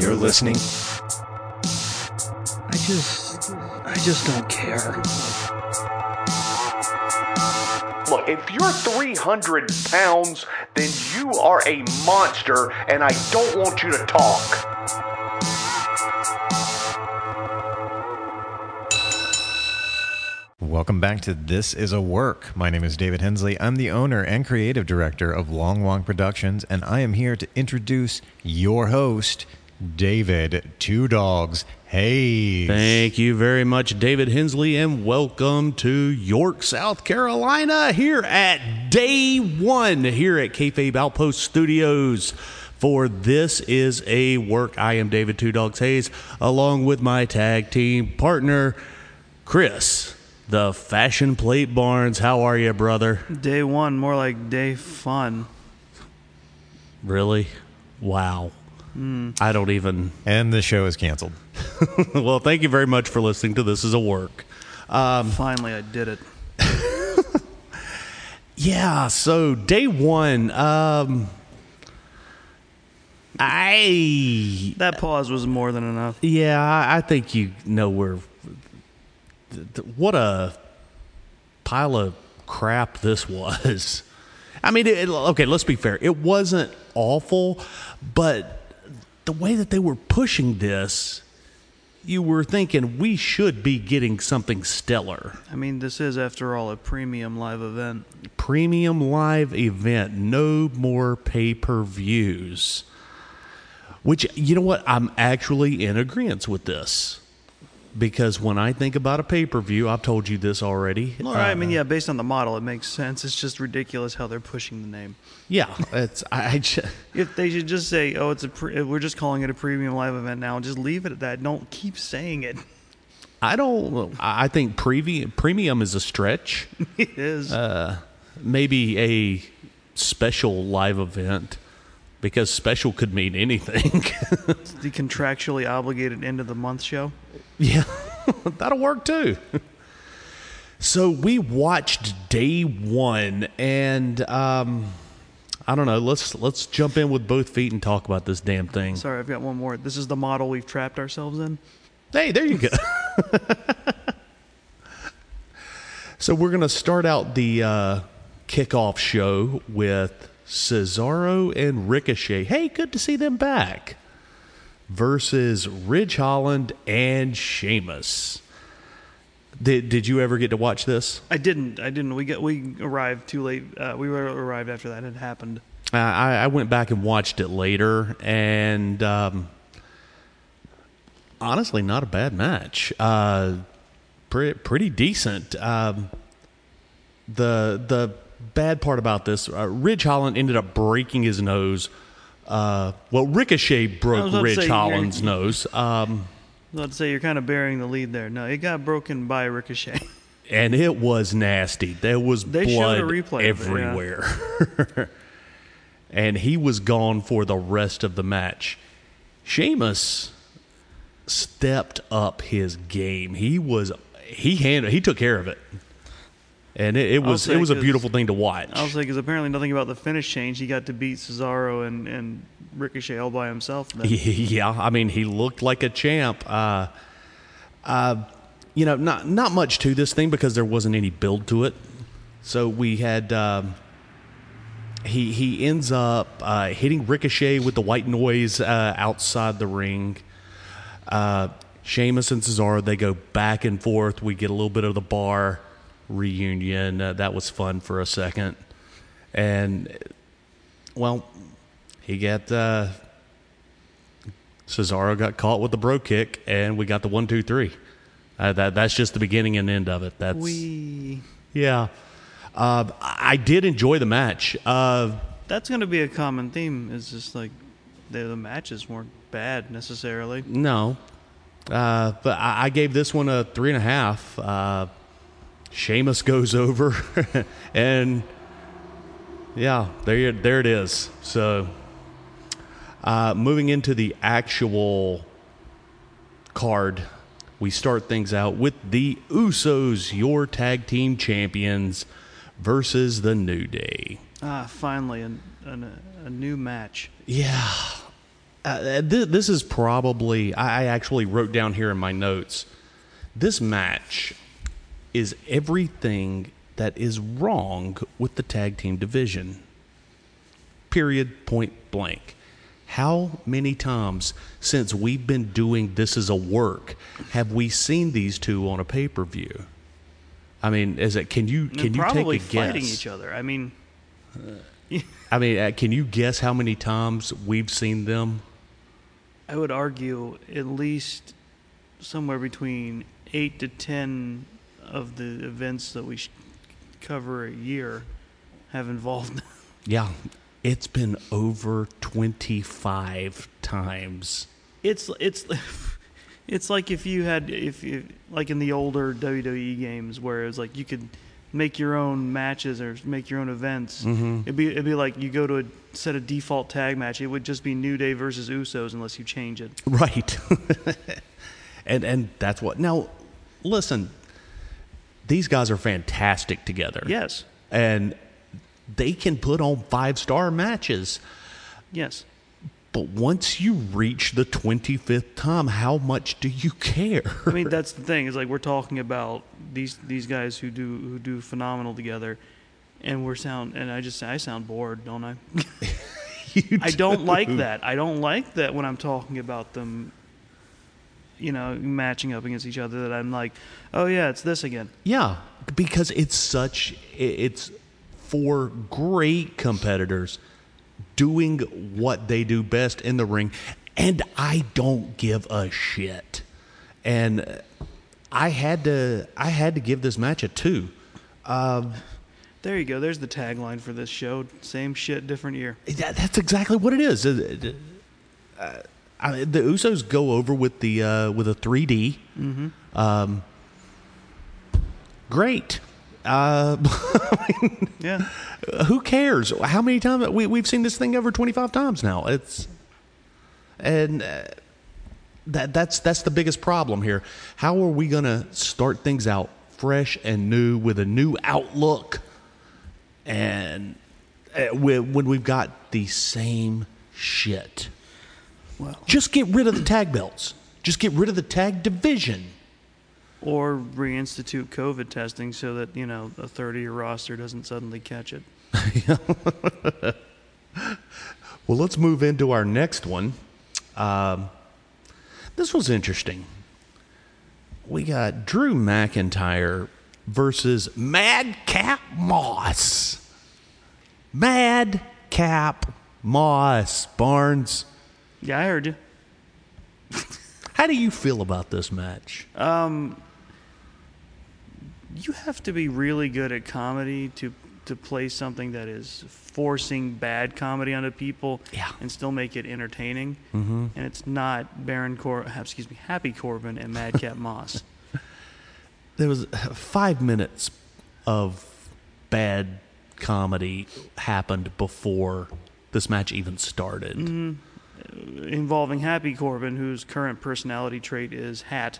You're listening. I just, I just don't care. Look, if you're 300 pounds, then you are a monster, and I don't want you to talk. Welcome back to This Is a Work. My name is David Hensley. I'm the owner and creative director of Long Wong Productions, and I am here to introduce your host, David Two Dogs Hayes. Thank you very much, David Hensley, and welcome to York, South Carolina, here at day one here at Kayfabe Outpost Studios. For this is a work. I am David Two Dogs Hayes, along with my tag team partner, Chris, the Fashion Plate Barnes. How are you, brother? Day one, more like day fun. Really? Wow. I don't even. And the show is canceled. well, thank you very much for listening to This Is a Work. Finally, I did it. Yeah, so day one, um I That pause was more than enough. yeah, I I think you know where th- th- what a pile of crap this was. I mean, it, okay, let's be fair. It wasn't awful, but the way that they were pushing this, you were thinking we should be getting something stellar. I mean, this is, after all, a premium live event. premium live event, no more pay per views. Which, you know what? I'm actually in agreement with this. Because when I think about a pay per view, I've told you this already. All right, I uh, mean, yeah, based on the model, it makes sense. It's just ridiculous how they're pushing the name. Yeah, it's I, I ju- If they should just say, "Oh, it's a," pre- we're just calling it a premium live event now," just leave it at that. Don't keep saying it. I don't. I think previ- premium is a stretch. it is. Maybe a special live event, because special could mean anything. the contractually obligated end of the month show. Yeah, that'll work too. So we watched day one, and um, I don't know. Let's let's jump in with both feet and talk about this damn thing. Sorry, I've got one more. This is the model we've trapped ourselves in. Hey, there you go. so we're gonna start out the uh, kickoff show with Cesaro and Ricochet. Hey, good to see them back. Versus Ridge Holland and Sheamus. Did Did you ever get to watch this? I didn't. I didn't. We got. We arrived too late. Uh, we were arrived after that had happened. Uh, I, I went back and watched it later, and um, honestly, not a bad match. Uh, pretty, pretty decent. Um, the the bad part about this, uh, Ridge Holland ended up breaking his nose. Uh, well, Ricochet broke about to Ridge say, Holland's nose, um, Let's say you're kind of bearing the lead there. No, it got broken by Ricochet. and it was nasty. There was They blood of it, yeah. everywhere. and he was gone for the rest of the match. Sheamus stepped up his game. He was he handled he took care of it, and it, it was it was a beautiful thing to watch. I'll say because apparently nothing about the finish changed. He got to beat Cesaro and, and Ricochet all by himself. Then. yeah, I mean he looked like a champ. Uh, uh, you know, not not much to this thing because there wasn't any build to it. So we had um, he he ends up uh, hitting Ricochet with the white noise uh, outside the ring. Uh, Sheamus and Cesaro they go back and forth. We get a little bit of the bar reunion. Uh, that was fun for a second, and well, he got uh, Cesaro got caught with the Brogue Kick, and we got the one, two, three. Uh, that that's just the beginning and end of it. That's We yeah. Uh, I did enjoy the match. Uh, that's going to be a common theme. Is just like the, the matches weren't bad necessarily. no, uh, but I, I gave this one a three and a half. Sheamus goes over, and yeah, there there it is. So, uh, moving into the actual card, we start things out with the Usos, your tag team champions, versus the New Day. Ah, finally, an, an, a new match. Yeah. Uh, th- this is probably, I I actually wrote down here in my notes this match is everything that is wrong with the tag team division. Period, point blank. How many times since we've been doing this as a work have we seen these two on a pay per view? I mean, is it? Can you can you take a guess? fighting each other. I mean, I mean, uh, can you guess how many times we've seen them? I would argue at least somewhere between eight to ten of the events that we cover a year have involved. Yeah, it's been over 25 times. it's it's it's like if you had if you like in the older WWE games where it was like you could make your own matches or make your own events. Mm-hmm. It'd be it'd be like you go to a set of default tag match. It would just be New Day versus Usos unless you change it. Right. and and that's what. Now, listen. These guys are fantastic together. Yes. And they can put on five-star matches. Yes. But once you reach the 25th time, how much do you care? I mean, that's the thing. Is like we're talking about these these guys who do who do phenomenal together, and we're sound and I just I sound bored, don't I? I don't like that. I don't like that when I'm talking about them. You know, matching up against each other. That I'm like, oh yeah, it's this again. Yeah, because it's such it's four great competitors doing what they do best in the ring and I don't give a shit. And I had to I had to give this match a 2. There you go. There's the tagline for this show. Same shit, different year. That, that's exactly what it is. Uh, uh, I the Usos go over with the uh, with a 3D. Um, great. Uh, Yeah. who cares? How many times we we've seen this thing over twenty five times now? It's and uh, that that's that's the biggest problem here. How are we gonna start things out fresh and new with a new outlook, and uh, when we've got the same shit? Well, Just get rid of the tag belts. Just get rid of the tag division. or reinstitute COVID testing so that you know a third of your roster doesn't suddenly catch it. Well, let's move into our next one. Um, this was interesting. We got Drew McIntyre versus Madcap Moss. Madcap Moss. Barnes, Yeah, I heard you. how do you feel about this match? Um, you have to be really good at comedy to to play something that is forcing bad comedy onto people Yeah. and still make it entertaining. Mm-hmm. And it's not Baron Cor excuse me, Happy Corbin and Madcap Moss. There was uh, five minutes of bad comedy happened before this match even started. Mm-hmm. Involving Happy Corbin, whose current personality trait is hat,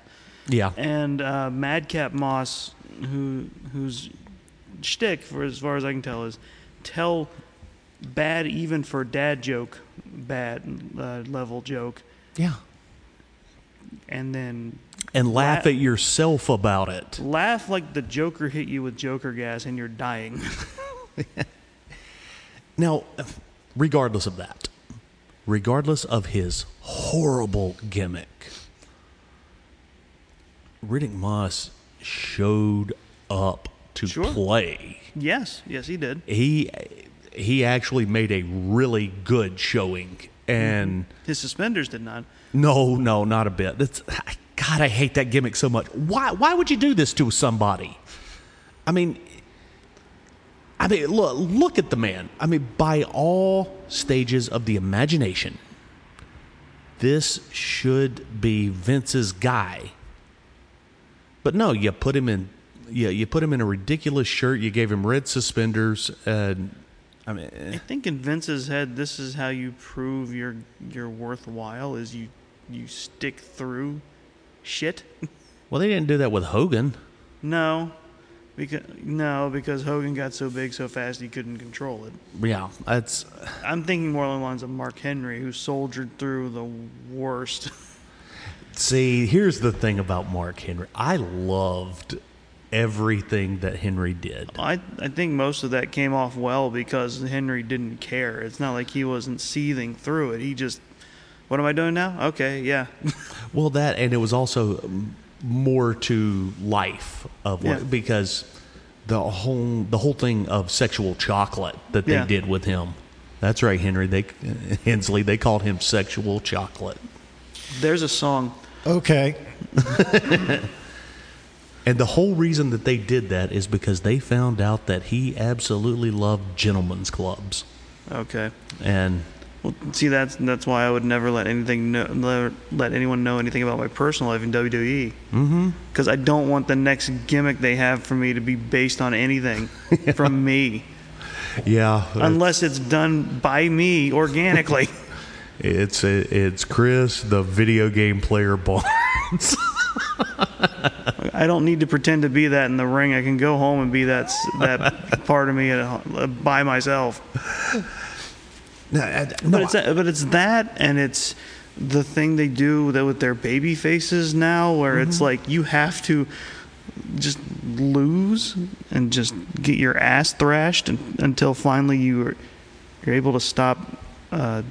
Yeah. and uh, Madcap Moss, who whose shtick, for as far as I can tell, is tell bad even for dad joke, bad uh, level joke, Yeah. and then and laugh La- at yourself about it. laugh like the Joker hit you with Joker gas and you're dying. Now, regardless of that, regardless of his horrible gimmick, Riddick Moss showed up to Sure. play. yes, yes, he did. He he actually made a really good showing, and mm-hmm. His suspenders did not. no, no, not a bit. That's God, I hate that gimmick so much. Why why would you do this to somebody? I mean, I mean, look, look at the man. I mean, by all stages of the imagination, this should be Vince's guy. But no, you put him in, yeah, you put him in a ridiculous shirt. You gave him red suspenders, and I mean, eh, I think in Vince's head, this is how you prove you're you're worthwhile: is you you stick through shit. well, they didn't do that with Hogan. No, Because no, because Hogan got so big so fast he couldn't control it. Yeah, that's I'm thinking more along the lines of Mark Henry, who soldiered through the worst. see. Here's the thing about Mark Henry. I loved everything that Henry did. I I think most of that came off well because Henry didn't care. It's not like he wasn't seething through it. He just, what am I doing now? Okay, yeah, Well, that and it was also um, more to life of what Yeah. because the whole the whole thing of sexual chocolate that they Yeah. did with him. That's right, Henry. They Hensley. They called him sexual chocolate. there's a song. Okay. And the whole reason that they did that is because they found out that he absolutely loved gentlemen's clubs. Okay. And Well, see, that's that's why I would never let anything know, let, let anyone know anything about my personal life in WWE. Mm-hmm. Because I don't want the next gimmick they have for me to be based on anything from me, yeah, unless it's done by me organically. it's it's Chris, the video game player Barnes. I don't need to pretend to be that in the ring. I can go home and be that that part of me at, ho- by myself. No, I- But it's that, but it's that, and it's the thing they do with, with their baby faces now, where it's like you have to just lose and just get your ass thrashed un until finally you are you're able to stop. Uh,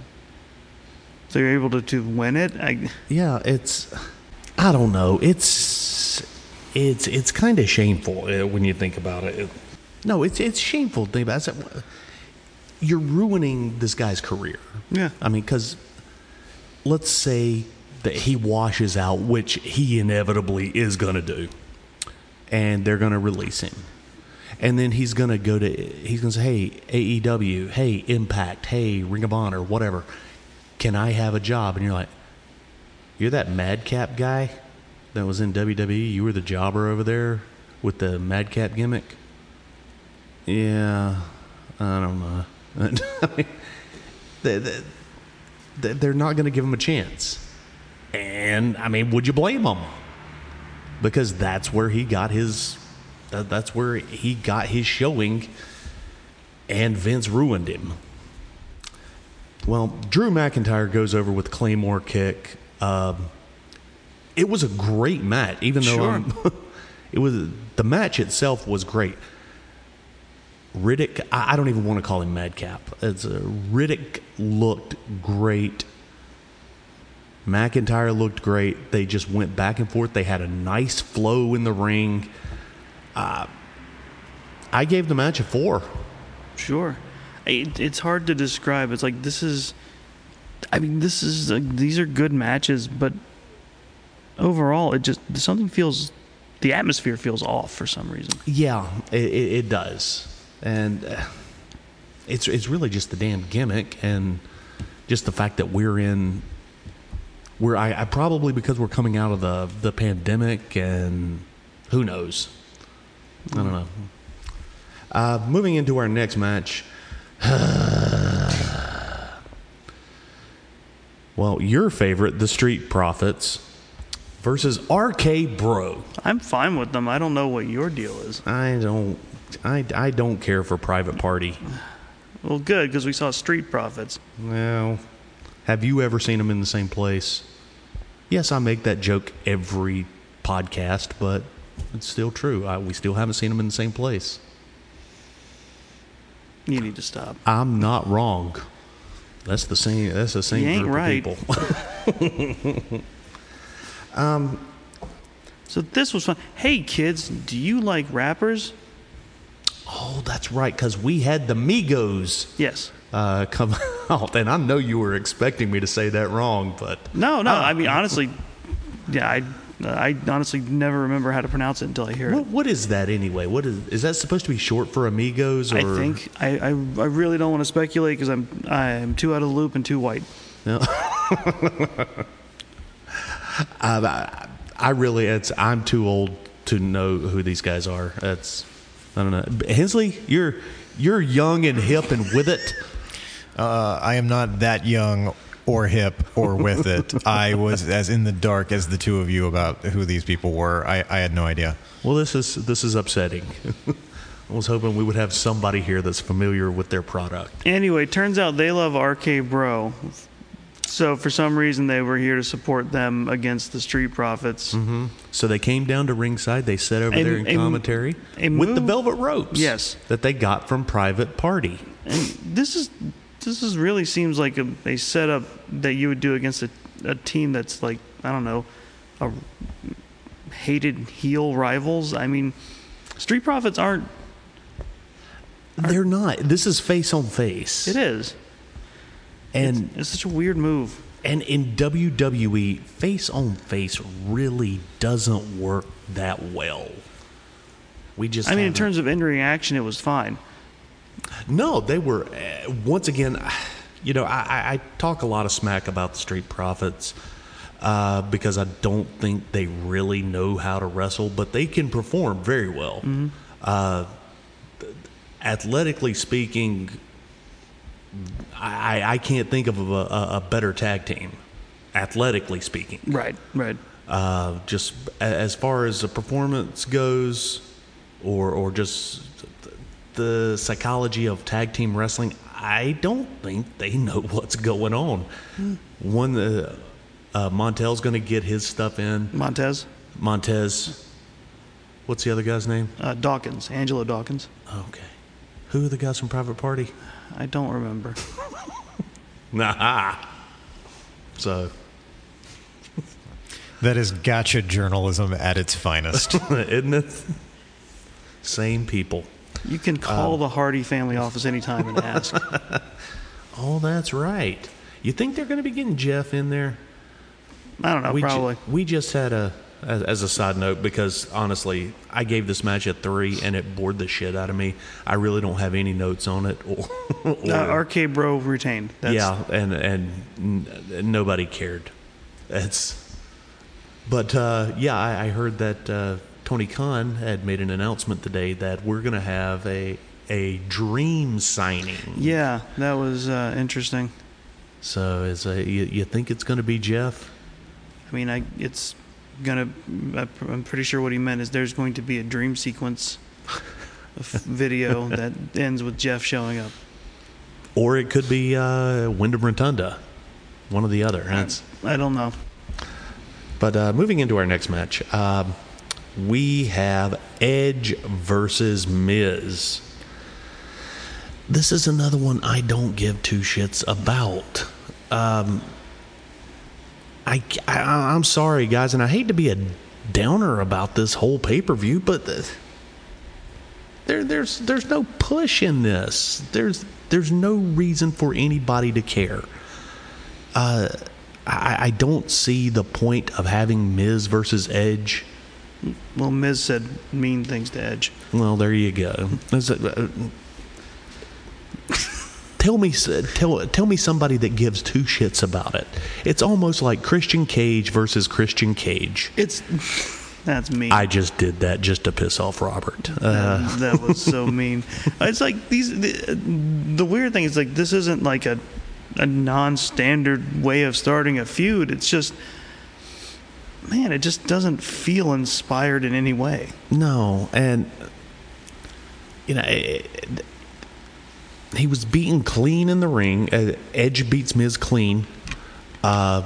so you're able to, to win it. I, yeah, it's I don't know. It's it's it's kind of shameful uh, when you think about it. It- No, it's it's shameful to think about it. You're ruining this guy's career. Yeah. I mean, because let's say that he washes out, which he inevitably is going to do, and they're going to release him. And then he's going to go to, he's going to say, hey, AEW, hey, Impact, hey, Ring of Honor, whatever. Can I have a job? And you're like, you're that madcap guy that was in WWE? You were the jobber over there with the madcap gimmick? Yeah, I don't know. they, they're not going to give him a chance. And I mean, would you blame him? Because that's where he got his that's where he got his showing, and Vince ruined him. Well, Drew McIntyre goes over with Claymore kick. Um, it was a great match, even though Sure. It was the match itself was great. Riddick, I, don't even want to call him Madcap. It's uh, Riddick looked great. McIntyre looked great. They just went back and forth. They had a nice flow in the ring. Uh, I gave the match a four. Sure. It, it's hard to describe. It's like this is. I mean, this is like, these are good matches, but overall, it just something feels. The atmosphere feels off for some reason. Yeah, it, it does, and uh, it's it's really just the damn gimmick and just the fact that we're in. We're I, I probably because we're coming out of the the pandemic and who knows, I don't know. Uh, moving into our next match. well, your favorite, the Street Profits, versus RK Bro. I'm fine with them. I don't know what your deal is. I don't. I, I don't care for private party. Well, good because we saw Street Profits. Well, have you ever seen them in the same place? Yes, I make that joke every podcast, but it's still true. I, we still haven't seen them in the same place. You need to stop. I'm not wrong. That's the same. That's the same You ain't group right. of people. Um, so this was fun. Hey kids, do you like rappers? Oh, that's right, because we had the Migos Yes. uh, come out, and I know you were expecting me to say that wrong, but No, no. I mean, honestly, yeah. I I honestly never remember how to pronounce it until I hear what, it. what is that anyway? What is is that supposed to be short for Amigos? Or I think I, I, I really don't want to speculate because I'm I'm too out of the loop and too white. I, I really, it's I'm too old to know who these guys are. That's I don't know. Hensley, you're you're young and hip and with it. Uh, I am not that young or hip or with it. I was as in the dark as the two of you about who these people were. I, I had no idea. Well, this is this is upsetting. I was hoping we would have somebody here that's familiar with their product. Anyway, turns out they love RK Bro. So for some reason they were here to support them against the Street Profits. Mm-hmm. So they came down to ringside. They sat over A- there in a- commentary a with the velvet ropes. Yes. that they got from Private Party. And this is this is really seems like a, a setup that you would do against a, a team that's like I don't know, a hated heel rivals. I mean, Street Profits aren't. They're not. This is face on face. It is. And It's such a weird move. and in WWE, face on face really doesn't work that well. We just. I mean, in terms of in reaction, it was fine. No, they were uh, once again. You know, I, I, I talk a lot of smack about the Street Profits uh, because I don't think they really know how to wrestle, but they can perform very well. Uh, athletically speaking, I, I can't think of a, a, better tag team. Athletically speaking, Right. Right. uh, just as far as the performance goes, or or just the psychology of tag team wrestling, I don't think they know what's going on. One, uh, uh, Montel's going to get his stuff in. Montez, Montez, what's the other guy's name? uh, Dawkins, Angelo Dawkins. Okay, who are the guys from Private Party? I don't remember. Nah. So, That is gotcha journalism at its finest. isn't it? Same people. You can call um, the Hardy family office anytime and ask. Oh, that's right. You think they're going to be getting Jeff in there? I don't know, we ju- probably. we just had a as, as a side note because honestly, I gave this match a three and it bored the shit out of me. I really don't have any notes on it. Or, or- Uh, RK Bro retained. That's, yeah, and and n- nobody cared. That's. But uh, yeah, I, I heard that uh, Tony Khan had made an announcement today that we're going to have a a dream signing. Yeah, that was uh, interesting. So is a, you, you think it's going to be Jeff? I mean, I it's gonna. I'm pretty sure what he meant is there's going to be a dream sequence video that ends with Jeff showing up. Or it could be uh, Windham Rotunda, one or the other. That's, I don't know. but uh, moving into our next match, um, we have Edge versus Miz. This is another one I don't give two shits about. Um, I, I I'm sorry, guys, and I hate to be a downer about this whole pay per view, but the, there there's there's no push in this. There's there's no reason for anybody to care. Uh, I, I don't see the point of having Miz versus Edge. Well, Miz said mean things to Edge. Well, there you go. Uh, tell me, tell tell me somebody that gives two shits about it. It's almost like Christian Cage versus Christian Cage. It's that's mean. I just did that just to piss off Robert. Uh, that, that was so mean. It's like these. The, the weird thing is like this isn't like a a non-standard way of starting a feud. It's just, man, it just doesn't feel inspired in any way. No, and you know, eh, he was beaten clean in the ring. Uh, Edge beats Miz clean, uh,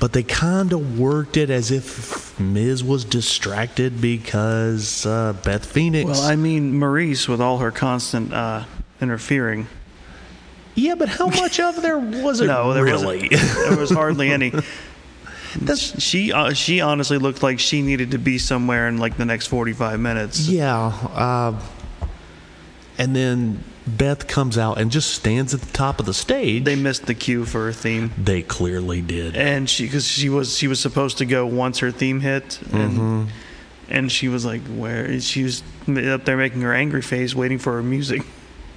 but they kind of worked it as if Miz was distracted because uh, Beth Phoenix. Well, I mean, Maryse with all her constant uh, interfering. yeah, but how much of there was it No, there really? There was hardly any. she uh, she honestly looked like she needed to be somewhere in like the next forty five minutes. yeah, uh, and then Beth comes out and just stands at the top of the stage. They missed the cue for her theme. they clearly did. and she because she was she was supposed to go once her theme hit and and she was like where she was up there making her angry face waiting for her music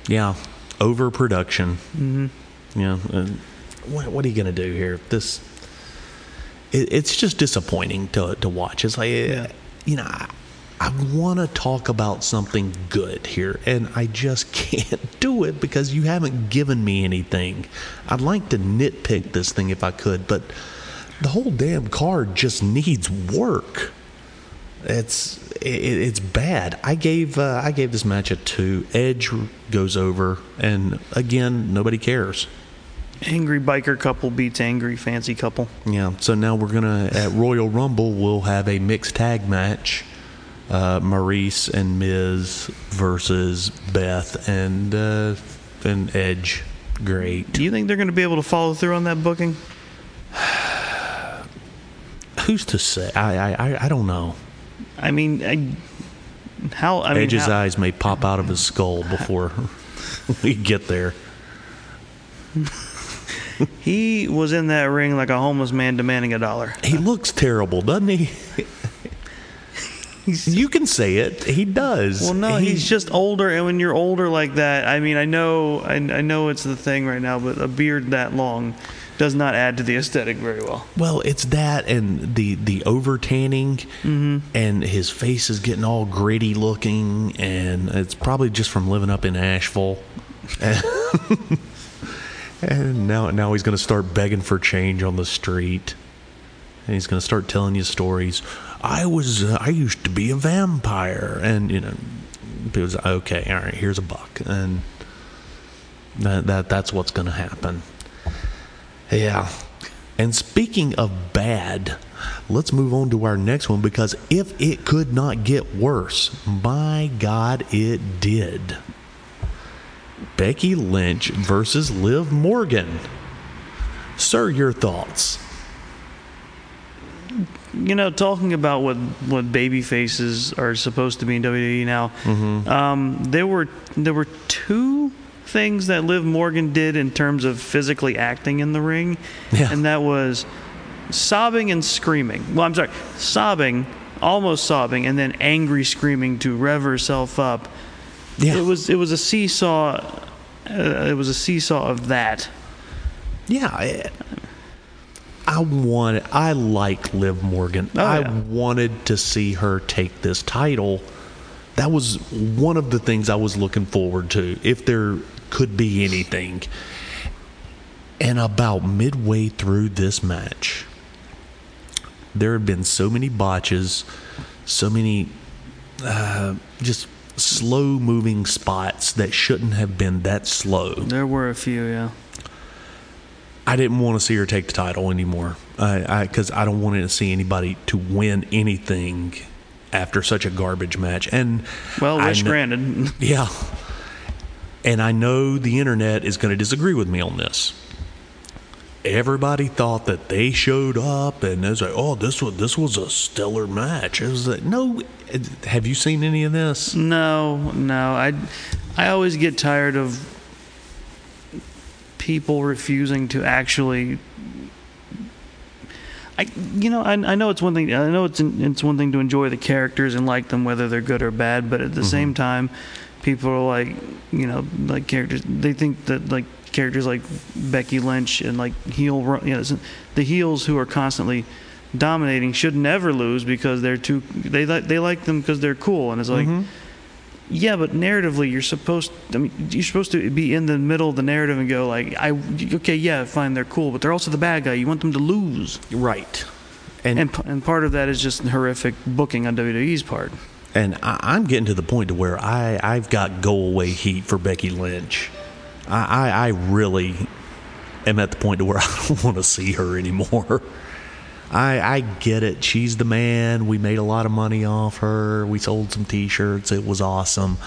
Yeah, overproduction. Mm-hmm. Yeah, what, what are you going to do here? This, it, it's just disappointing to to watch. It's like, Yeah. you know, I, want to talk about something good here, and I just can't do it because you haven't given me anything. I'd like to nitpick this thing if I could, but the whole damn card just needs work. It's it, it's bad. I gave uh, I gave this match a two. Edge goes over, and again, nobody cares. Angry biker couple beats angry fancy couple. Yeah. So now we're gonna at Royal Rumble we'll have a mixed tag match. Uh, Maryse and Miz versus Beth and uh, and Edge. Great. Do you think they're going to be able to follow through on that booking? Who's to say? I I I- don't know. I mean, I, how? I mean, Edge's how- eyes may pop out of his skull before we get there. he was in that ring like a homeless man demanding a dollar. He looks terrible, doesn't he? you can say it. He does. Well, no, He- he's just older, and when you're older like that, I mean, I know, I, I know it's the thing right now, but a beard that long does not add to the aesthetic very well. Well, it's that and the the over tanning, Mm-hmm. and his face is getting all gritty looking, and it's probably just from living up in Asheville. and now now he's going to start begging for change on the street, and he's going to start telling you stories. I was uh, I used to be a vampire, and you know, it was okay. All right, here's a buck, and that that that's what's going to happen. Yeah. And speaking of bad, let's move on to our next one because if it could not get worse, my God, it did. Becky Lynch versus Liv Morgan. Sir, your thoughts? You know, talking about what what baby faces are supposed to be in WWE now, Mm-hmm. um, there were there were two things that Liv Morgan did in terms of physically acting in the ring, Yeah. and that was sobbing and screaming. Well, I'm sorry, sobbing, almost sobbing, and then angry screaming to rev herself up. Yeah. It was it was a seesaw. Uh, it was a seesaw of that. Yeah. I, I wanted, I like Liv Morgan. Oh, I yeah. wanted to see her take this title. That was one of the things I was looking forward to, if there could be anything. And about midway through this match, there had been so many botches, so many uh, just slow moving spots that shouldn't have been that slow. There were a few, yeah. I didn't want to see her take the title anymore. I because I, don't want to see anybody to win anything after such a garbage match. And Well, wish kn- granted. Yeah. And I know the internet is going to disagree with me on this. Everybody thought that they showed up and it was like, oh, this was this was a stellar match. It was like, no. Have you seen any of this? No, no. I, I always get tired of people refusing to actually. I, you know, I, I know it's one thing. I know it's it's one thing to enjoy the characters and like them, whether they're good or bad. But at the mm-hmm. same time, people are like, you know, like characters. They think that like characters like Becky Lynch and like heel, you know, the heels who are constantly dominating should never lose because they're too. They like they like them because they're cool, and it's like. Mm-hmm. Yeah, but narratively, you're supposed. I mean, you're supposed to be in the middle of the narrative and go like, "I okay, yeah, fine, they're cool, but they're also the bad guy. You want them to lose." Right. And p- and part of that is just horrific booking on WWE's part. And I, I'm getting to the point to where I, I've got go away heat for Becky Lynch. I, I, I really am at the point to where I don't want to see her anymore. I, I get it. She's the man. We made a lot of money off her. We sold some T-shirts. It was awesome.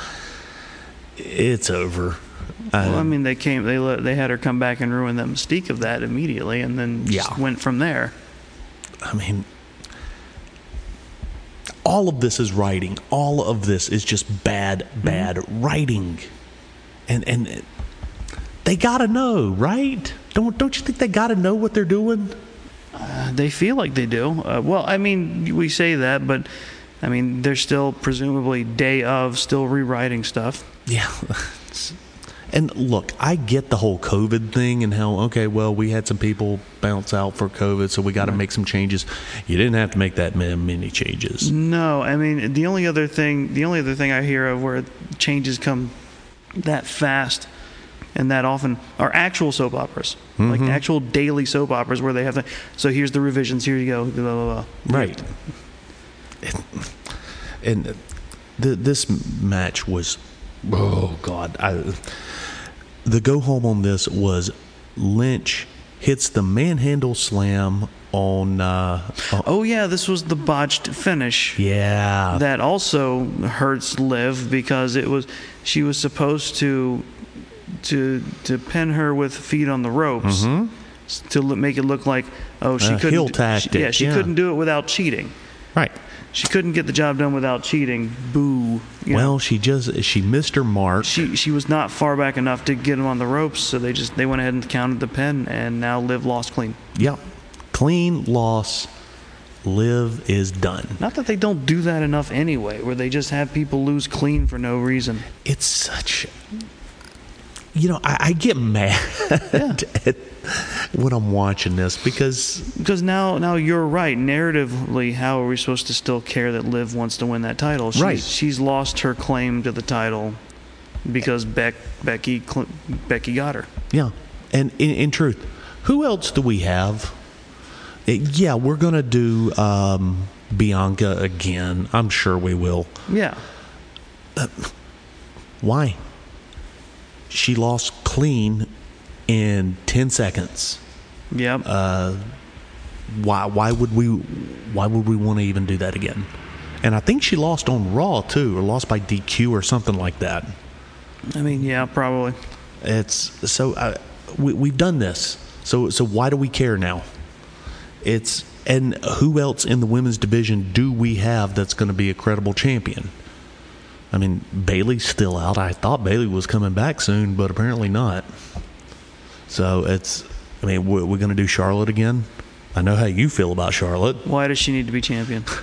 It's over. well, I mean, they came, they let, they had her come back and ruin the mystique of that immediately, and then just Yeah. went from there. I mean, all of this is writing. All of this is just bad, mm-hmm. bad writing, and and they gotta know, right? Don't don't you think they gotta know what they're doing? They feel like they do. Uh, well, I mean, we say that, but I mean, they're still presumably day of still rewriting stuff. Yeah. And look, I get the whole COVID thing and how okay, well, we had some people bounce out for COVID, so we got to make some changes. You didn't have to make that many changes. No, I mean the only other thing, the only other thing I hear of where changes come that fast and that often are actual soap operas, like actual daily soap operas where they have the. So here's the revisions. Here you go. Blah blah blah. Right. And the, this match was, oh God, I, the go home on this was Lynch hits the manhandle slam on. Uh, uh, Oh yeah, this was the botched finish. yeah, That also hurts Liv because it was she was supposed to to to pin her with feet on the ropes s- to look, make it look like oh she Mm-hmm. Couldn't she- yeah she yeah. couldn't do it without cheating. right. She couldn't get the job done without cheating. Boo. You know? Well, she just she missed her mark. she she was not far back enough to get him on the ropes, so they just they went ahead and counted the pin, and now Liv lost clean. Yep, clean loss. Liv is done. Not that they don't do that enough anyway, where they just have people lose clean for no reason. it's such you know i, I get mad at, when i'm watching this because Because now now you're right. Narratively, how are we supposed to still care that Liv wants to win that title? She's, Right. She's lost her claim to the title because Beck Becky Becky got her. yeah and in, in truth who else do we have Uh, yeah we're gonna do um, bianca again i'm sure we will Yeah. why she lost clean in 10 seconds. Yep. Uh, why why would we why would we want to even do that again? And i think she lost on raw too or lost by dq or something like that. I mean, yeah, probably. it's so uh, we, we've done this. So so why do we care now? It's and who else in the women's division do we have that's going to be a credible champion i mean Bayley's still out i thought bailey was coming back soon but apparently not so it's i mean we're, we're going to do charlotte again i know how you feel about charlotte Why does she need to be champion?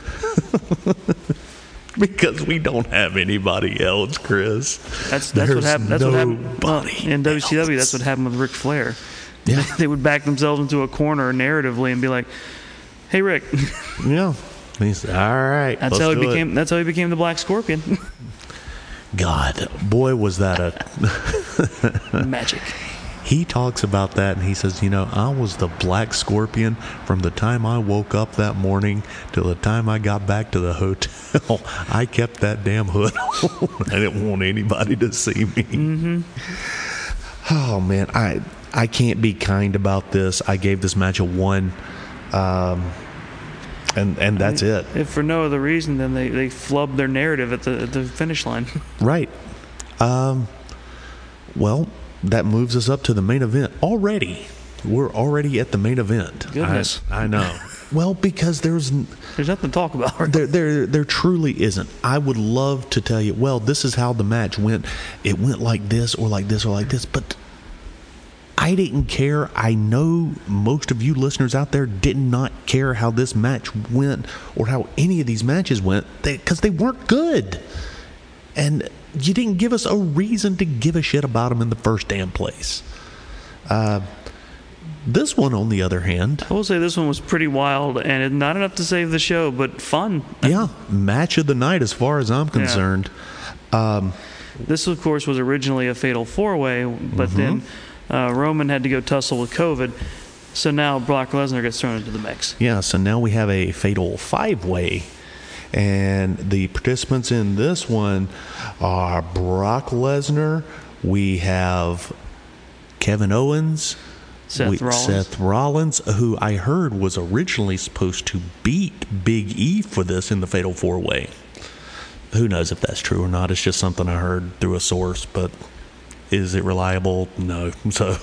because we don't have anybody else chris That's that's what happened. That's what happened well, in WCW. else. That's what happened with Ric Flair. Yeah. they would back themselves into a corner narratively and be like, "Hey, Ric." yeah he's all right That's how he do it." became. That's how he became the Black Scorpion. god boy was that a Magic. he talks about that and he says, You know, I was the black scorpion from the time I woke up that morning till the time I got back to the hotel. I kept that damn hood on. I didn't want anybody to see me. Mm-hmm. Oh, man. I, I can't be kind about this. I gave this match a one. Um, and, and that's it. If for no other reason than they, they flubbed their narrative at the at the finish line. Right. Um, well, that moves us up to the main event already. We're already at the main event. Goodness. I, I know. well, because there's There's nothing to talk about. Right? there there there truly isn't. I would love to tell you, well, this is how the match went. It went like this or like this or like this, but I didn't care. I know most of you listeners out there did not care how this match went or how any of these matches went because they, weren't good. And you didn't give us a reason to give a shit about them in the first damn place. Uh, this one, on the other hand, I will say this one was pretty wild and not enough to save the show, but fun. yeah, match of the night as far as I'm concerned. This, of course, was originally a fatal four way, but then uh, Roman had to go tussle with COVID. So now Brock Lesnar gets thrown into the mix. Yeah, so now we have a fatal five way. And the participants in this one are Brock Lesnar, we have Kevin Owens, Seth we- Rollins. Seth Rollins, who I heard was originally supposed to beat Big E for this in the fatal four way. Who knows if that's true or not? It's just something I heard through a source, but is it reliable? No. So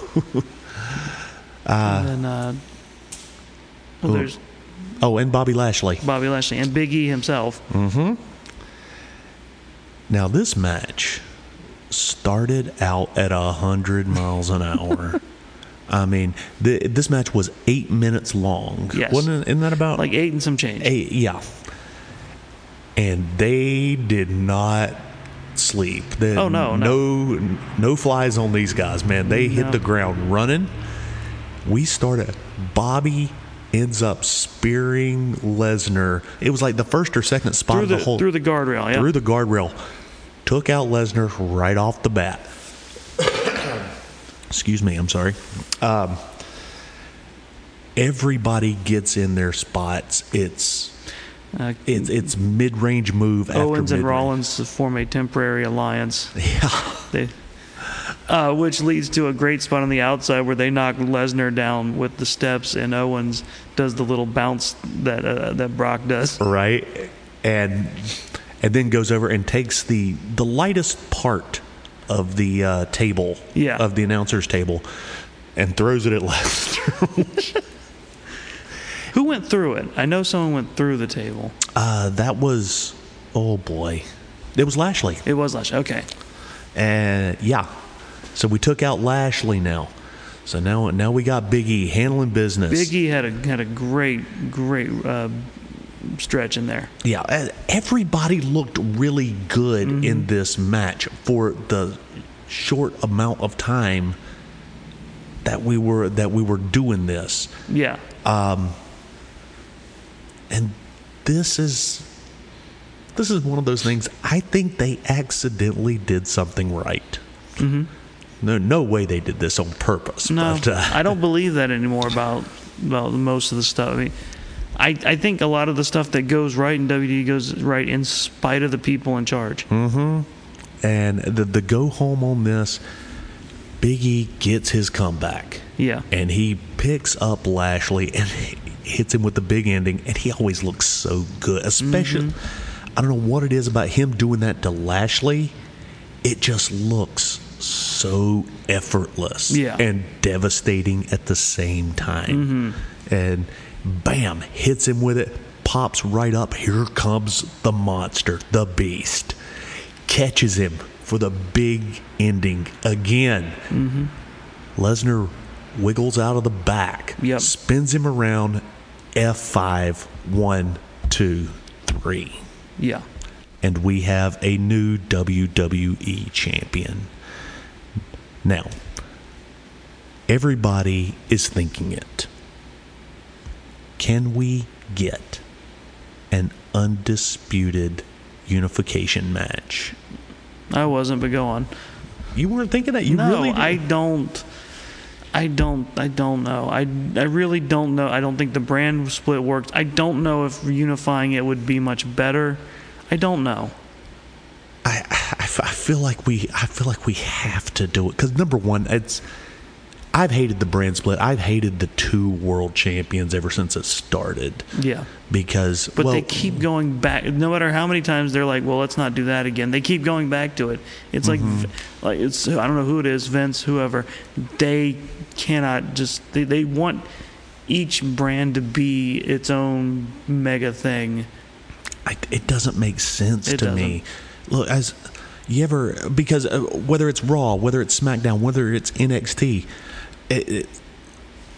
and then, uh, well, there's Oh, and Bobby Lashley. Bobby Lashley and Big E himself. Mm-hmm. Now this match started out at a hundred miles an hour. I mean, the, this match was eight minutes long. Yes. wasn't it? Isn't that about Like eight and some change. eight? Yeah. And they did not sleep. Oh, no, no, no flies on these guys, man. They hit the ground running. We started. Bobby ends up spearing Lesnar. It was like the first or second spot through of the, the whole through the guardrail. Yeah. through the guardrail. Took out Lesnar right off the bat. Excuse me, I'm sorry. Um, everybody gets in their spots. It's Uh, it's it's mid range move after Owens and. Rollins form a temporary alliance. Yeah, They, uh, which leads to a great spot on the outside where they knock Lesnar down with the steps, and Owens does the little bounce that uh, that Brock does. right. And and then goes over and takes the the lightest part of the uh, table, Yeah. of the announcer's table, and throws it at Lesnar. Who went through it? I know someone went through the table. uh, that was oh boy, it was Lashley. It was Lashley. Okay. And yeah, so we took out Lashley now. So now now we got Big E handling business. Big E had a had a great great uh, stretch in there. Yeah, everybody looked really good Mm-hmm. in this match for the short amount of time that we were that we were doing this. Yeah. And this is this is one of those things I think they accidentally did something right. Mm-hmm. No, no way they did this on purpose. No, but, uh, I don't believe that anymore about about most of the stuff. I mean, I, I think a lot of the stuff that goes right in WWE goes right in spite of the people in charge. and the the go home on this, Big E gets his comeback. Yeah. and he picks up Lashley and hits him with the big ending, and he always looks so good. Especially, mm-hmm. I don't know what it is about him doing that to Lashley. It just looks so effortless Yeah. and devastating at the same time. Mm-hmm. And bam, hits him with it, pops right up. Here comes the monster, the beast. Catches him for the big ending again. Mm-hmm. Lesnar wiggles out of the back, Yep. spins him around, F5, one, two, three. Yeah. And we have a new WWE champion. Now, everybody is thinking it. Can we get an undisputed unification match? I wasn't, but go on. You weren't thinking that? You no, really? I don't. I don't. I don't know. I, I really don't know. I don't think the brand split works. I don't know if unifying it would be much better. I don't know. I, I, I feel like we I feel like we have to do it because number one, it's I've hated the brand split. I've hated the two world champions ever since it started Yeah. because But well, they keep going back. No matter how many times they're like, "Well, let's not do that again." They keep going back to it. It's like, Mm-hmm. like it's I don't know who it is, Vince, whoever. They cannot just. They they want each brand to be its own mega thing. I, it doesn't make sense It to me. Look, as you ever because uh, whether it's Raw, whether it's SmackDown, whether it's NXT, it, it,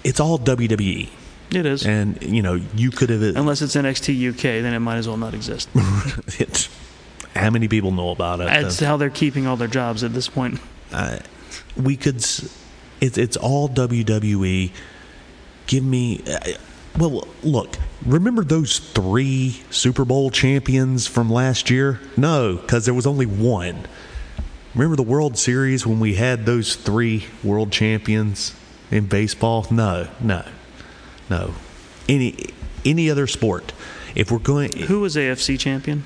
it's all WWE. It is. And you know, you could have Unless it's NXT UK, then it might as well not exist. it's, how many people know about it? That's how they're keeping all their jobs at this point. we could it's it's all WWE give me uh, well look remember those 3 Super Bowl champions from last year no cuz there was only one remember the World Series when we had those 3 world champions in baseball no no no any any other sport if we're going Who was AFC champion?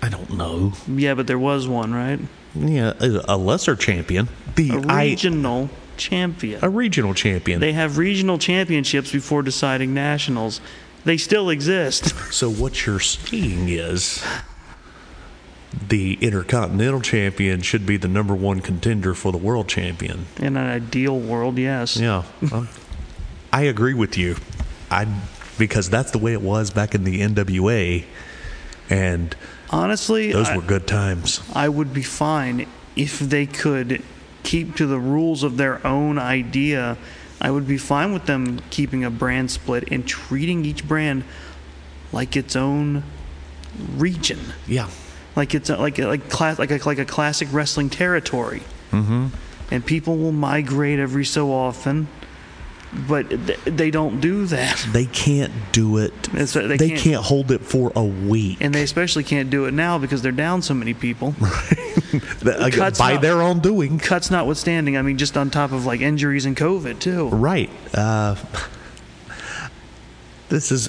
I don't know Yeah, but there was one, right? yeah a lesser champion the A I- regional champion. a regional champion They have regional championships before deciding nationals. They still exist. So what you're saying is the Intercontinental Champion should be the number one contender for the World Champion. In an ideal world, yes. Yeah, um, I agree with you. I because that's the way it was back in the NWA, and Honestly, those I, were good times. I would be fine if they could keep to the rules of their own idea. I would be fine with them keeping a brand split and treating each brand like its own region. Yeah, like it's a, like a, like class like a, like a classic wrestling territory. Mm-hmm. And people will migrate every so often, but th- they don't do that. They can't do it. It's- they they can't- can't hold it for a week. And they especially can't do it now because they're down so many people. Again, cuts by out. their own doing. Cuts notwithstanding, I mean, just on top of like injuries and COVID too. Right. Uh, this is.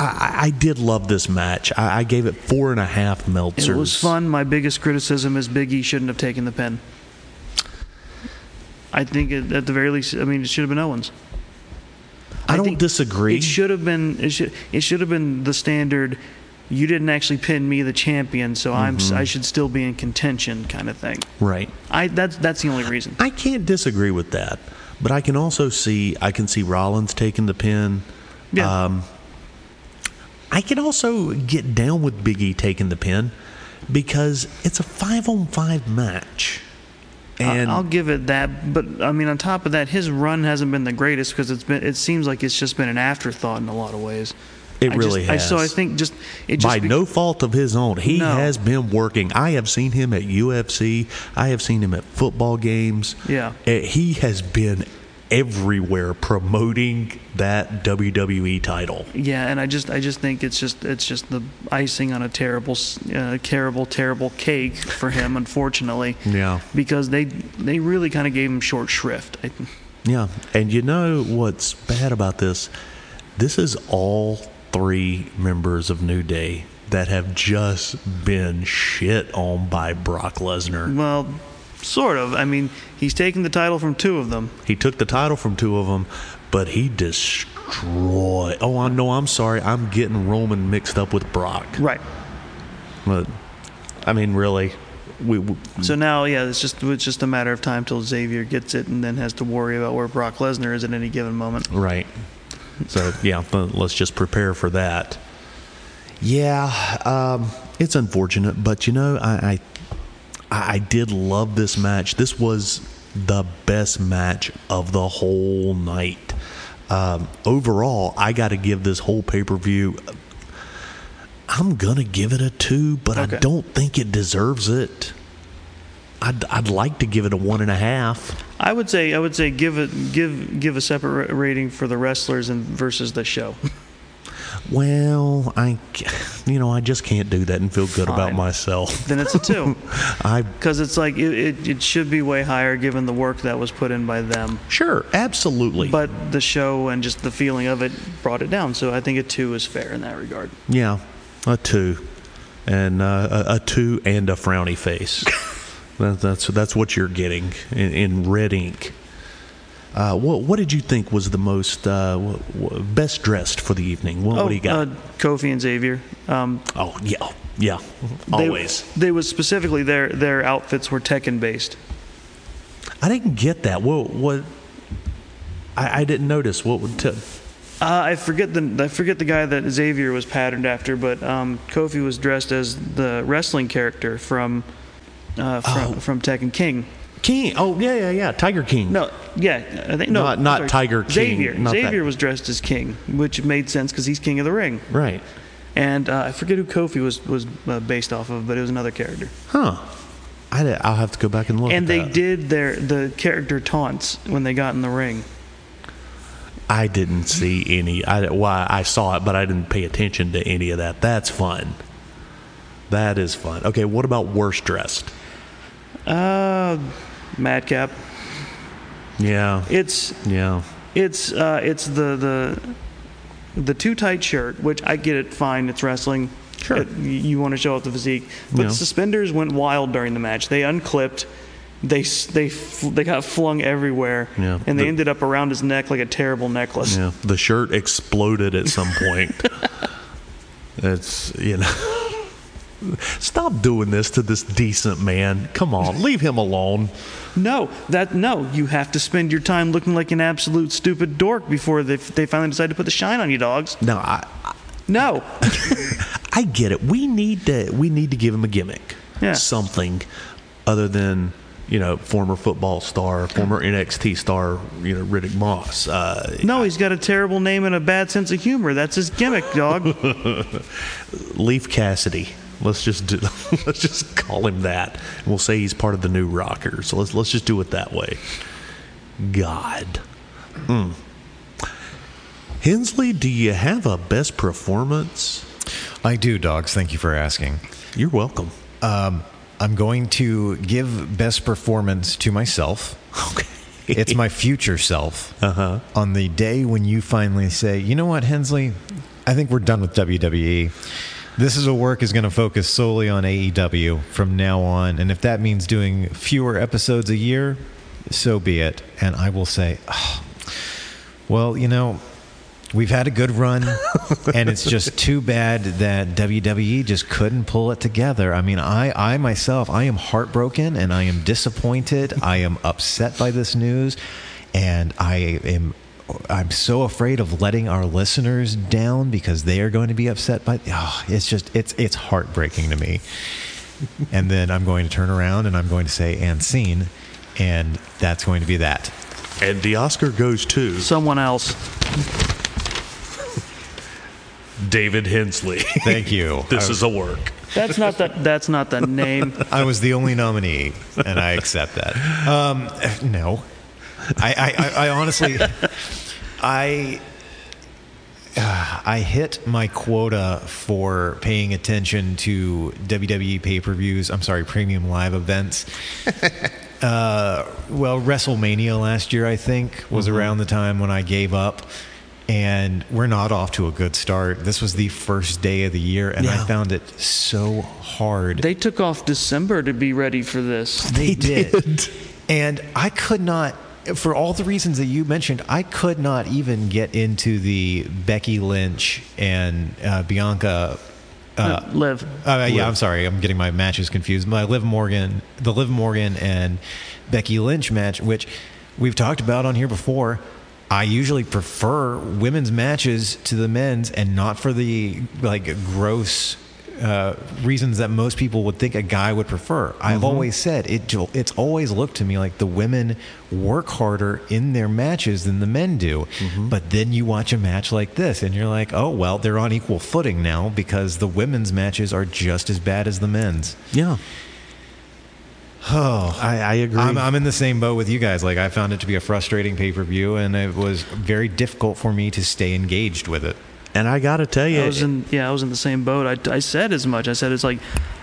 I, I- I did love this match. I, I gave it four and a half Meltzers. It was fun. My biggest criticism is Big E shouldn't have taken the pin. I think it, at the very least, I mean, it should have been Owens. I, don't disagree. It should have been. It should. It should have been the standard. You didn't actually pin me, the champion, so I'm. Mm-hmm. I should still be in contention, kind of thing. right. I. That's that's the only reason. I can't disagree with that, but I can also see I can see Rollins taking the pin. Yeah. Um, I can also get down with Big E taking the pin because it's a five on five match. And I'll give it that, but I mean, on top of that, his run hasn't been the greatest because it's been. It seems like it's just been an afterthought in a lot of ways. It I really just, I, so I think just it just by be- no fault of his own, he No. has been working. I have seen him at UFC. I have seen him at football games. Yeah. Eh, he has been everywhere promoting that WWE title. Yeah, and I just I just think it's just it's just the icing on a terrible uh, terrible terrible cake for him unfortunately. Yeah. Because they they really kind of gave him short shrift. I, Yeah, and you know what's bad about this? This is all three members of New Day that have just been shit on by Brock Lesnar. well, sort of. I mean, he's taken the title from two of them. He took the title from two of them, but he destroyed. Oh, I know. I'm sorry. I'm getting Roman mixed up with Brock. Right. But I mean, really, we, we So now, yeah, it's just it's just a matter of time till Xavier gets it, and then has to worry about where Brock Lesnar is at any given moment. Right. So yeah, but let's just prepare for that. Yeah, um, it's unfortunate, but you know, I, I I did love this match. This was the best match of the whole night. Um, overall, I got to give this whole pay per view. I'm gonna give it a two, but I don't think it deserves it. I'd I'd like to give it a one and a half. I would say I would say give it give give a separate rating for the wrestlers and versus the show. Well, I, you know, I just can't do that and feel good about myself. then it's a two. I Because it's like it, it, it should be way higher given the work that was put in by them. sure, absolutely, But the show and just the feeling of it brought it down. So I think a two is fair in that regard. yeah, a two, and uh, a, a two and a frowny face. that, that's that's what you're getting in, in red ink. Uh, what what did you think was the most uh, w- w- best dressed for the evening? What, what do you got? Uh, Kofi and Xavier. Um, oh yeah, yeah, they- always. They, was specifically their their outfits were Tekken based. I didn't get that. What what? I, I didn't notice. What would? T- Uh, I forget the I forget the guy that Xavier was patterned after, but um, Kofi was dressed as the wrestling character from uh, from, Oh. from Tekken King. King. Oh yeah, yeah, yeah. Tiger King. No, yeah, I think no, Not- not sorry. Tiger King, Xavier. not that. Xavier was dressed as King, which made sense because he's King of the Ring. Right. And uh, I forget who Kofi was was uh, based off of, but it was another character. Huh. I did, I'll have to go back and look. and they that. did their the character taunts when they got in the ring. I didn't see any. I well, I saw it, but I didn't pay attention to any of that. That's fun. That is fun. Okay, what about worst dressed? Uh, Madcap. Yeah. It's Yeah. it's uh, it's the the the too tight shirt, which I get it. Fine, it's wrestling. Sure. It- you want to show off the physique, but Yeah. the suspenders went wild during the match. They unclipped. They they they got flung everywhere, Yeah. and they The- ended up around his neck like a terrible necklace. Yeah. The shirt exploded at some point. it's you know. Stop doing this to this decent man. Come on, leave him alone. No, that no. You have to spend your time looking like an absolute stupid dork before they they finally decide to put the shine on you, dogs. No, I No, I get it. We need to we need to give him a gimmick. Yeah. Something other than, you know, former football star, former NXT star, you know, Riddick Moss. Uh, no. He's got a terrible name and a bad sense of humor. That's his gimmick, dog. Leif Cassidy. Let's just do, let's just call him that. And we'll say he's part of the new rocker. So let's let's just do it that way. God. Mm. Hensley, do you have a best performance? I do, dogs. Thank you for asking. You're welcome. Um, I'm going to give best performance to myself. Okay. It's my future self. Uh-huh. On the day when you finally say, you know what, Hensley, I think we're done with WWE. This is a work is going to focus solely on AEW from now on, and if that means doing fewer episodes a year, so be it. And I will say, "Oh, well, you know, we've had a good run, and it's just too bad that WWE just couldn't pull it together. I mean, I, I myself, I am heartbroken and I am disappointed. I am upset by this news, and I am. I'm so afraid of letting our listeners down because they are going to be upset by. Oh, it's just it's it's heartbreaking to me. and then I'm going to turn around and I'm going to say and scene, and that's going to be that. And the Oscar goes to Someone else. David Hensley. Thank you. this I- is a work. That's not the that's not the name. I was the only nominee, and I accept that. Um, no, I, I, I, I honestly, I, uh, I hit my quota for paying attention to WWE pay per views. I'm sorry, premium live events. Uh, well, WrestleMania last year, I think, was around the time when I gave up. And we're not off to a good start. This was the first day of the year, and I found it so hard. They took off December to be ready for this. They did. And I could not, for all the reasons that you mentioned, I could not even get into the Becky Lynch and uh, Bianca. Uh, Liv. Uh, yeah, I'm sorry, I'm getting my matches confused. My Liv Morgan, the Liv Morgan and Becky Lynch match, which we've talked about on here before. I usually prefer women's matches to the men's, and not for the like gross uh, reasons that most people would think a guy would prefer. I've always said it. It's always looked to me like the women work harder in their matches than the men do. But then you watch a match like this, and you're like, oh well, they're on equal footing now because the women's matches are just as bad as the men's. Yeah. Oh, I, I agree. I'm, I'm in the same boat with you guys. Like, I found it to be a frustrating pay per view, and it was very difficult for me to stay engaged with it. And I got to tell you, I was in yeah, I was in the same boat. I, I said as much. I said it's like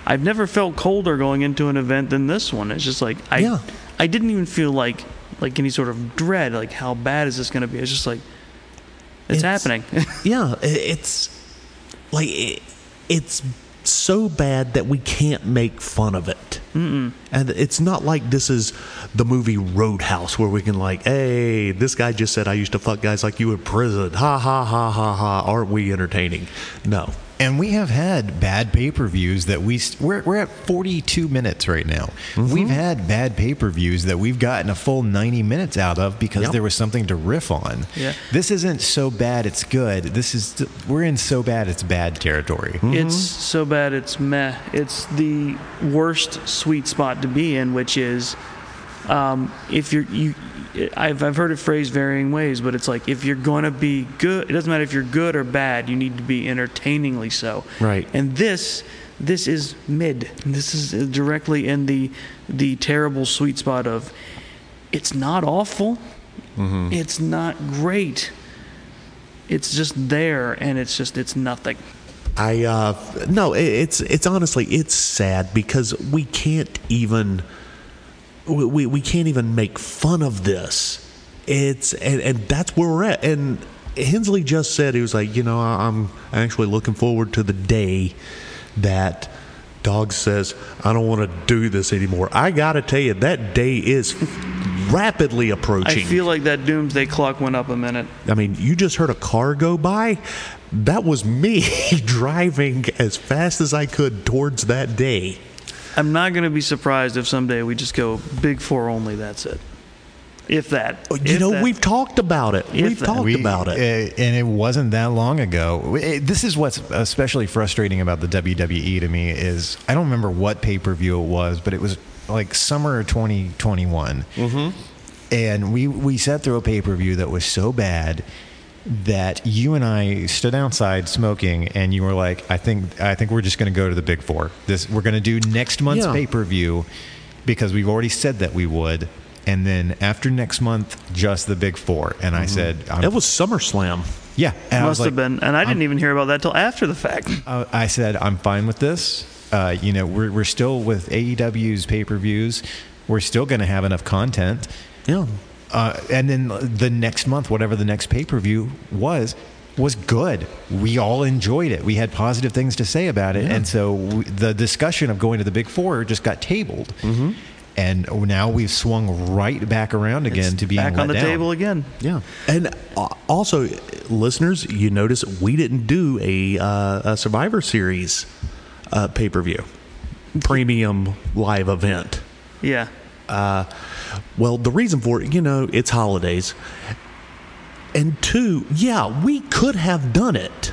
I've never felt colder going into an event than this one. It's just like I Yeah. I didn't even feel like like any sort of dread. Like how bad is this going to be? It's just like it's, It's- happening. yeah, it's like it, it's so bad that we can't make fun of it. Mm-mm. And it's not like this is the movie Roadhouse where we can like, hey, this guy just said I used to fuck guys like you in prison. Ha ha ha ha ha. Aren't we entertaining? No. And we have had bad pay per views that we st- we're we're at 42 minutes right now. Mm-hmm. We've had bad pay per views that we've gotten a full 90 minutes out of because Yep. there was something to riff on. Yeah. This isn't so bad it's good. This is we're in so bad it's bad territory. It's so bad it's meh. It's the worst sweet spot to be in, which is um, if you're you. I've I've heard it phrased varying ways, but it's like if you're gonna be good, it doesn't matter if you're good or bad. You need to be entertainingly so. Right. And this this is mid. This is directly in the the terrible sweet spot of it's not awful. Mm-hmm. It's not great. It's just there, and it's just it's nothing. I uh no, it's it's honestly it's sad because we can't even we, we, we can't even make fun of this. It's and, and that's where we're at. And Hensley just said he was like, you know, I'm actually looking forward to the day that Dog says I don't want to do this anymore. I got to tell you that day is rapidly approaching. I feel like that doomsday clock went up a minute. I mean, you just heard a car go by. That was me driving as fast as I could towards that day. I'm not going to be surprised if someday we just go big four only. That's it. If that. You If know, that. we've talked about it. If We've that- talked We- about it. uh, and it wasn't that long ago. It- this is what's especially frustrating about the WWE to me is I don't remember what pay per view it was, but it was like summer of 2021, mm-hmm. and we we sat through a pay per view that was so bad that you and I stood outside smoking, and you were like, "I think I think we're just going to go to the Big Four. This we're going to do next month's Yeah. pay per view because we've already said that we would." And then after next month, just the Big Four. And I said, I'm, It was SummerSlam. "Yeah." And I was Must have been, and I didn't even hear about that till after the fact. uh, I said, I'm fine with this. Uh, you know, we're, we're still with AEW's pay per views. We're still going to have enough content. Yeah. Uh, and then the next month, whatever the next pay per view was, was good. We all enjoyed it. We had positive things to say about it. And so we, the discussion of going to the Big Four just got tabled. Mm-hmm. And now we've swung right back around again to being Back on the down. table again. Yeah, and uh, also, listeners, you notice we didn't do a, uh, a Survivor Series uh, pay per view, premium live event. Yeah. Uh, well, the reason for it, you know, it's holidays, and two, yeah, we could have done it,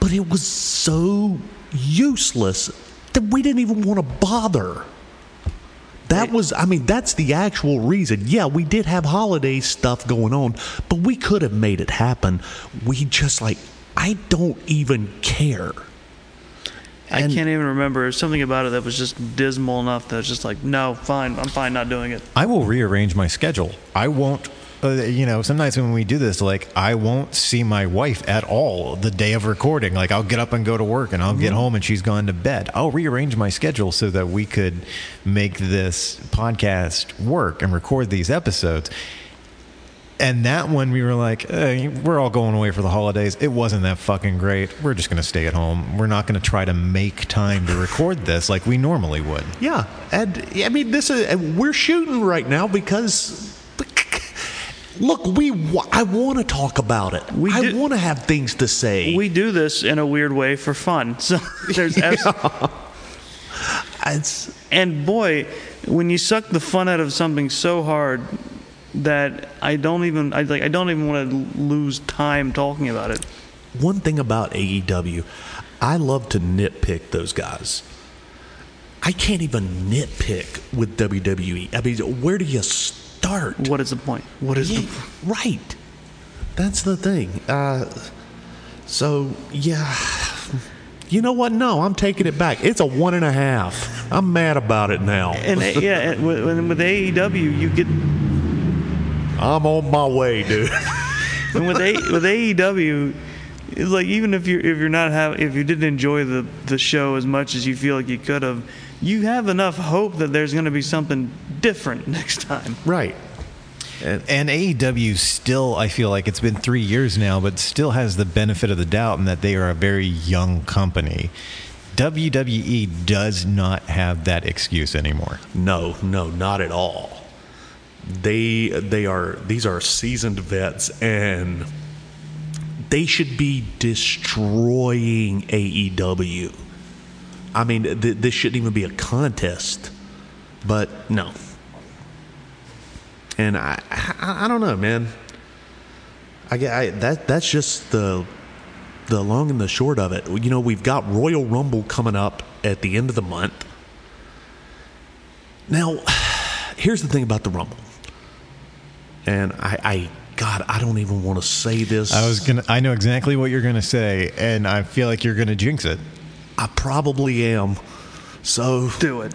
but it was so useless that we didn't even want to bother. That was, I mean, that's the actual reason. Yeah, we did have holiday stuff going on, but we could have made it happen. We just like, I don't even care. I And- can't even remember. Something about it that was just dismal enough that it's just like, no, fine, I'm fine not doing it. I will rearrange my schedule. I won't, uh, you know, sometimes when we do this, like, I won't see my wife at all the day of recording. Like, I'll get up and go to work and I'll get home and she's gone to bed. I'll rearrange my schedule so that we could make this podcast work and record these episodes. And that one, we were like, eh, we're all going away for the holidays. It wasn't that fucking great. We're just going to stay at home. We're not going to try to make time to record this like we normally would. Yeah, and I mean, this is we're shooting right now because look, we I want to talk about it. We I want to have things to say. We do this in a weird way for fun. So there's abs- It's- and boy, when you suck the fun out of something so hard that I don't even I like I don't even want to lose time talking about it. one thing about AEW, I love to nitpick those guys. I can't even nitpick with WWE. I mean, where do you start? What is the point? What is Yeah, the right. That's the thing. Uh, so yeah, you know what? No, I'm taking it back. It's a one and a half. I'm mad about it now. and uh, yeah, and with, and with AEW you get I'm on my way, dude. and with a, with AEW it's like even if you if you're not have if you didn't enjoy the the show as much as you feel like you could have, you have enough hope that there's going to be something different next time. right. And AEW still, I feel like it's been three years now, but still has the benefit of the doubt in that they are a very young company. WWE does not have that excuse anymore. No, no, not at all. They they are these are seasoned vets and they should be destroying AEW. I mean, th- this shouldn't even be a contest. But no. And I I, I don't know, man. I, I that that's just the the long and the short of it. You know, we've got Royal Rumble coming up at the end of the month. Now, here's the thing about the Rumble. And I, I God, I don't even want to say this. I was gonna, I know exactly what you're gonna say, and I feel like you're gonna jinx it. I probably am. So Do it,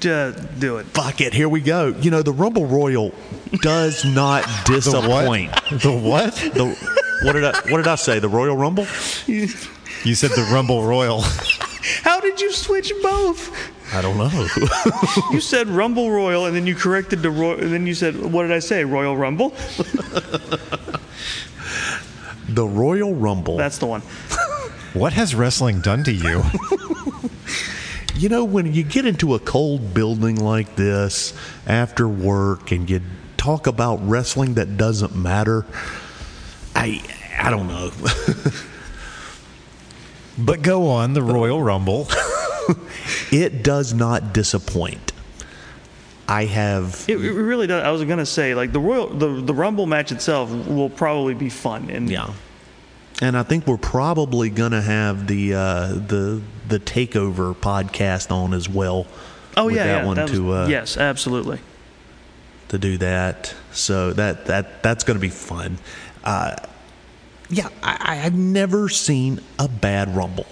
just do it. fuck it. Here we go. You know, the Rumble Royal does not disappoint. The what? The, what did I what did I say? The Royal Rumble? You said the Rumble Royal. How did you switch both? I don't know. You said Rumble Royal, and then you corrected the Royal, and then you said, "What did I say? Royal Rumble." the Royal Rumble. That's the one. what has wrestling done to you? You know, when you get into a cold building like this after work and you talk about wrestling that doesn't matter, I I don't know. But go on, the Royal Rumble. it does not disappoint. I have It, it really does. I was gonna say, like the Royal, the the Rumble match itself will probably be fun, and yeah. And I think we're probably gonna have the uh, the the takeover podcast on as well. oh yeah, that yeah, one that was- to uh, yes, absolutely. to do that. So that that that's going to be fun. Uh, yeah, I- I've never seen a bad rumble.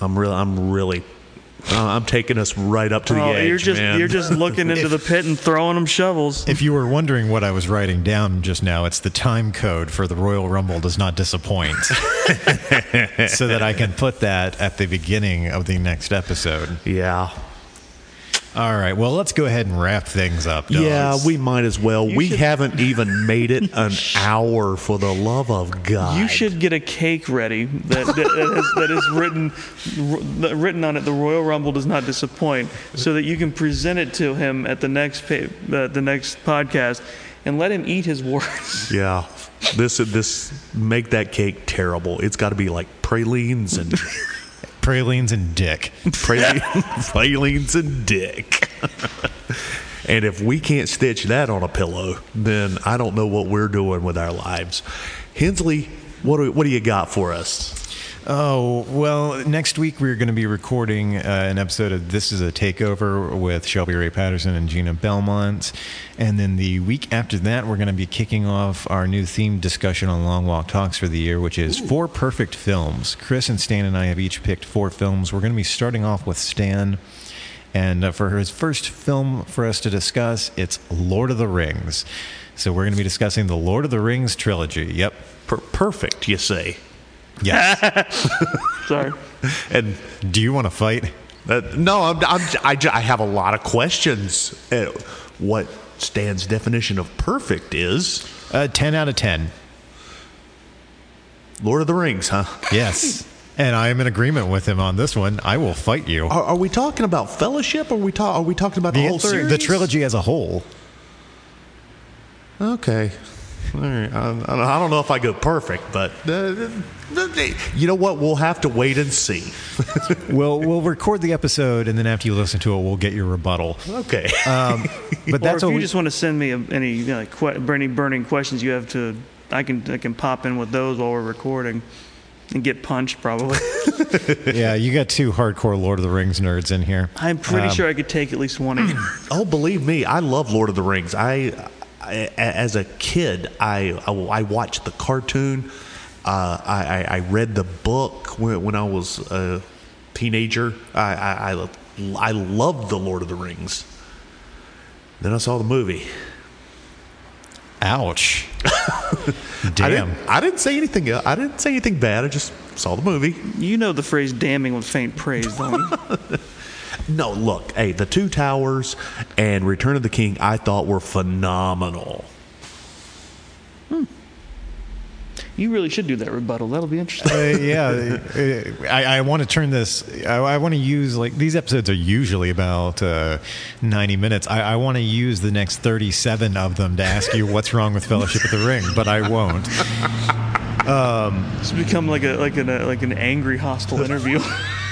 I'm really, I'm really, uh, I'm taking us right up to the Oh, edge, you're just man. you're just looking into the pit and throwing them shovels. If you were wondering what I was writing down just now, it's the time code for the Royal Rumble does not disappoint. so that I can put that at the beginning of the next episode. yeah, All right. Well, let's go ahead and wrap things up. Dogs. yeah, we might as well. You we should- haven't even made it an hour. For the love of God, You should get a cake ready that that, that, is, that is written r- written on it. The Royal Rumble does not disappoint, so that you can present it to him at the next pa- uh, the next podcast, and let him eat his words. Yeah, this this make that cake terrible. It's got to be like pralines and pralines and dick. praline, pralines and dick. and if we can't stitch that on a pillow, then I don't know what we're doing with our lives. Hensley, what what do you got for us? Oh, well, next week we're going to be recording uh, an episode of This is a Takeover with Shelby Ray Patterson and Gina Belmont. And then the week after that, we're going to be kicking off our new theme discussion on Long Walk Talks for the year, which is four perfect films. Chris and Stan and I have each picked four films. We're going to be starting off with Stan. And uh, for his first film for us to discuss, it's Lord of the Rings. So we're going to be discussing the Lord of the Rings trilogy. Yep. Per- perfect, you say. Yes. Sorry. And Do you want to fight? uh, no, I'm, I'm, I, I have a lot of questions. Uh, what Stan's definition of perfect is Uh, 10 out of 10. Lord of the Rings, huh? Yes. And I am in agreement with him on this one. I will fight you. Are, are we talking about Fellowship? Or are we ta- Are we talking about the, whole series? the trilogy as a whole. Okay. All right. I, I don't know if I go perfect, but uh, you know what? We'll have to wait and see. We'll we'll record the episode, and then after you listen to it, we'll get your rebuttal. Okay. Um, but Or that's if what you we, just want to send me a, any you know, like, que- burning burning questions you have to, I can I can pop in with those while we're recording, and get punched probably. yeah. You got two hardcore Lord of the Rings nerds in here. I'm pretty Um, sure I could take at least one of you. oh, believe me, I love Lord of the Rings. I, I as a kid, I I, I watched the cartoon. Uh, I, I I read the book when, when I was a teenager. I, I I I loved the Lord of the Rings. Then I saw the movie. Ouch. I Damn. didn't, I didn't say anything. I didn't say anything bad. I just saw the movie. You know the phrase "damning with faint praise," don't you? No, look, hey, the Two Towers and Return of the King, I thought were phenomenal. Hmm. You really should do that rebuttal. That'll be interesting. Uh, yeah, uh, I, I want to turn this. I, I want to use like these episodes are usually about uh, ninety minutes. I, I want to use the next thirty-seven of them to ask you what's wrong with Fellowship of the Ring, but I won't. It's become like a like an uh, like an angry hostile interview.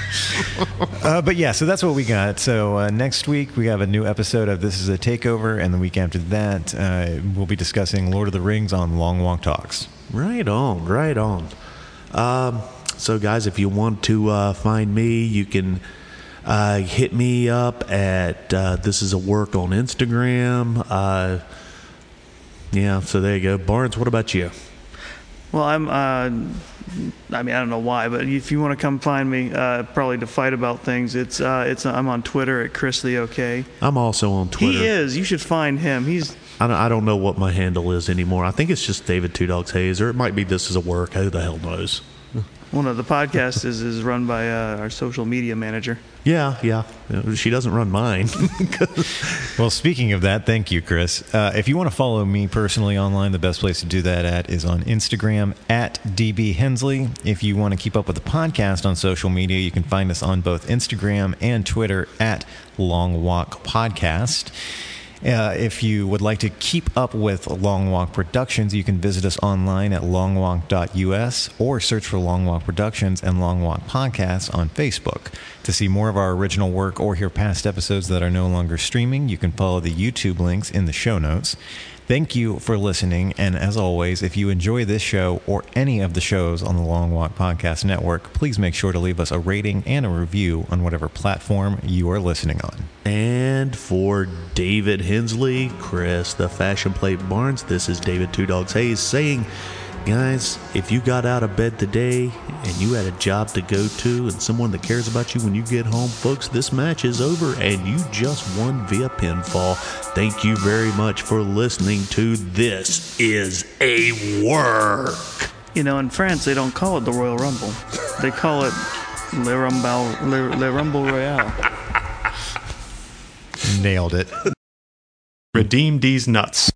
Uh, but yeah, so that's what we got. So uh, next week we have a new episode of This Is a Takeover, and the week after that uh, we'll be discussing Lord of the Rings on Long Walk Talks. Right on, right on. Um, so, guys, if you want to uh, find me, you can uh, hit me up at uh, This Is a Work on Instagram. Uh, yeah, so there you go. Barnes, what about you? well, I'm. I mean, I don't know why, but if you want to come find me, uh, probably to fight about things, it's uh, it's I'm on Twitter at Chris the OK. I'm also on Twitter. He is. You should find him. He's I don't, I don't know what my handle is anymore. I think it's just David Two Dogs Hayes, or it might be This Is a Work. Who the hell knows? One of the podcast is is run by uh, our social media manager. Yeah, yeah. She doesn't run mine. Well, speaking of that, thank you, Chris. Uh, if you want to follow me personally online, the best place to do that at is on Instagram at DB Hensley. If you want to keep up with the podcast on social media, you can find us on both Instagram and Twitter at Long Walk Podcast. Uh, if you would like to keep up with Long Walk Productions, you can visit us online at longwalk.us or search for Long Walk Productions and Long Walk Podcasts on Facebook. To see more of our original work or hear past episodes that are no longer streaming, you can follow the YouTube links in the show notes. Thank you for listening. And as always, if you enjoy this show or any of the shows on the Long Walk Podcast Network, please make sure to leave us a rating and a review on whatever platform you are listening on. And for David Hensley, Chris, the Fashion Plate Barnes, this is David Two Dogs Hayes saying Guys, if you got out of bed today and you had a job to go to and someone that cares about you when you get home, folks, this match is over and you just won via pinfall. Thank you very much for listening to This Is a Work. You know, in France, they don't call it the Royal Rumble. They call it Le Rumble, Le, Le Rumble Royale. Nailed it. Redeem these nuts.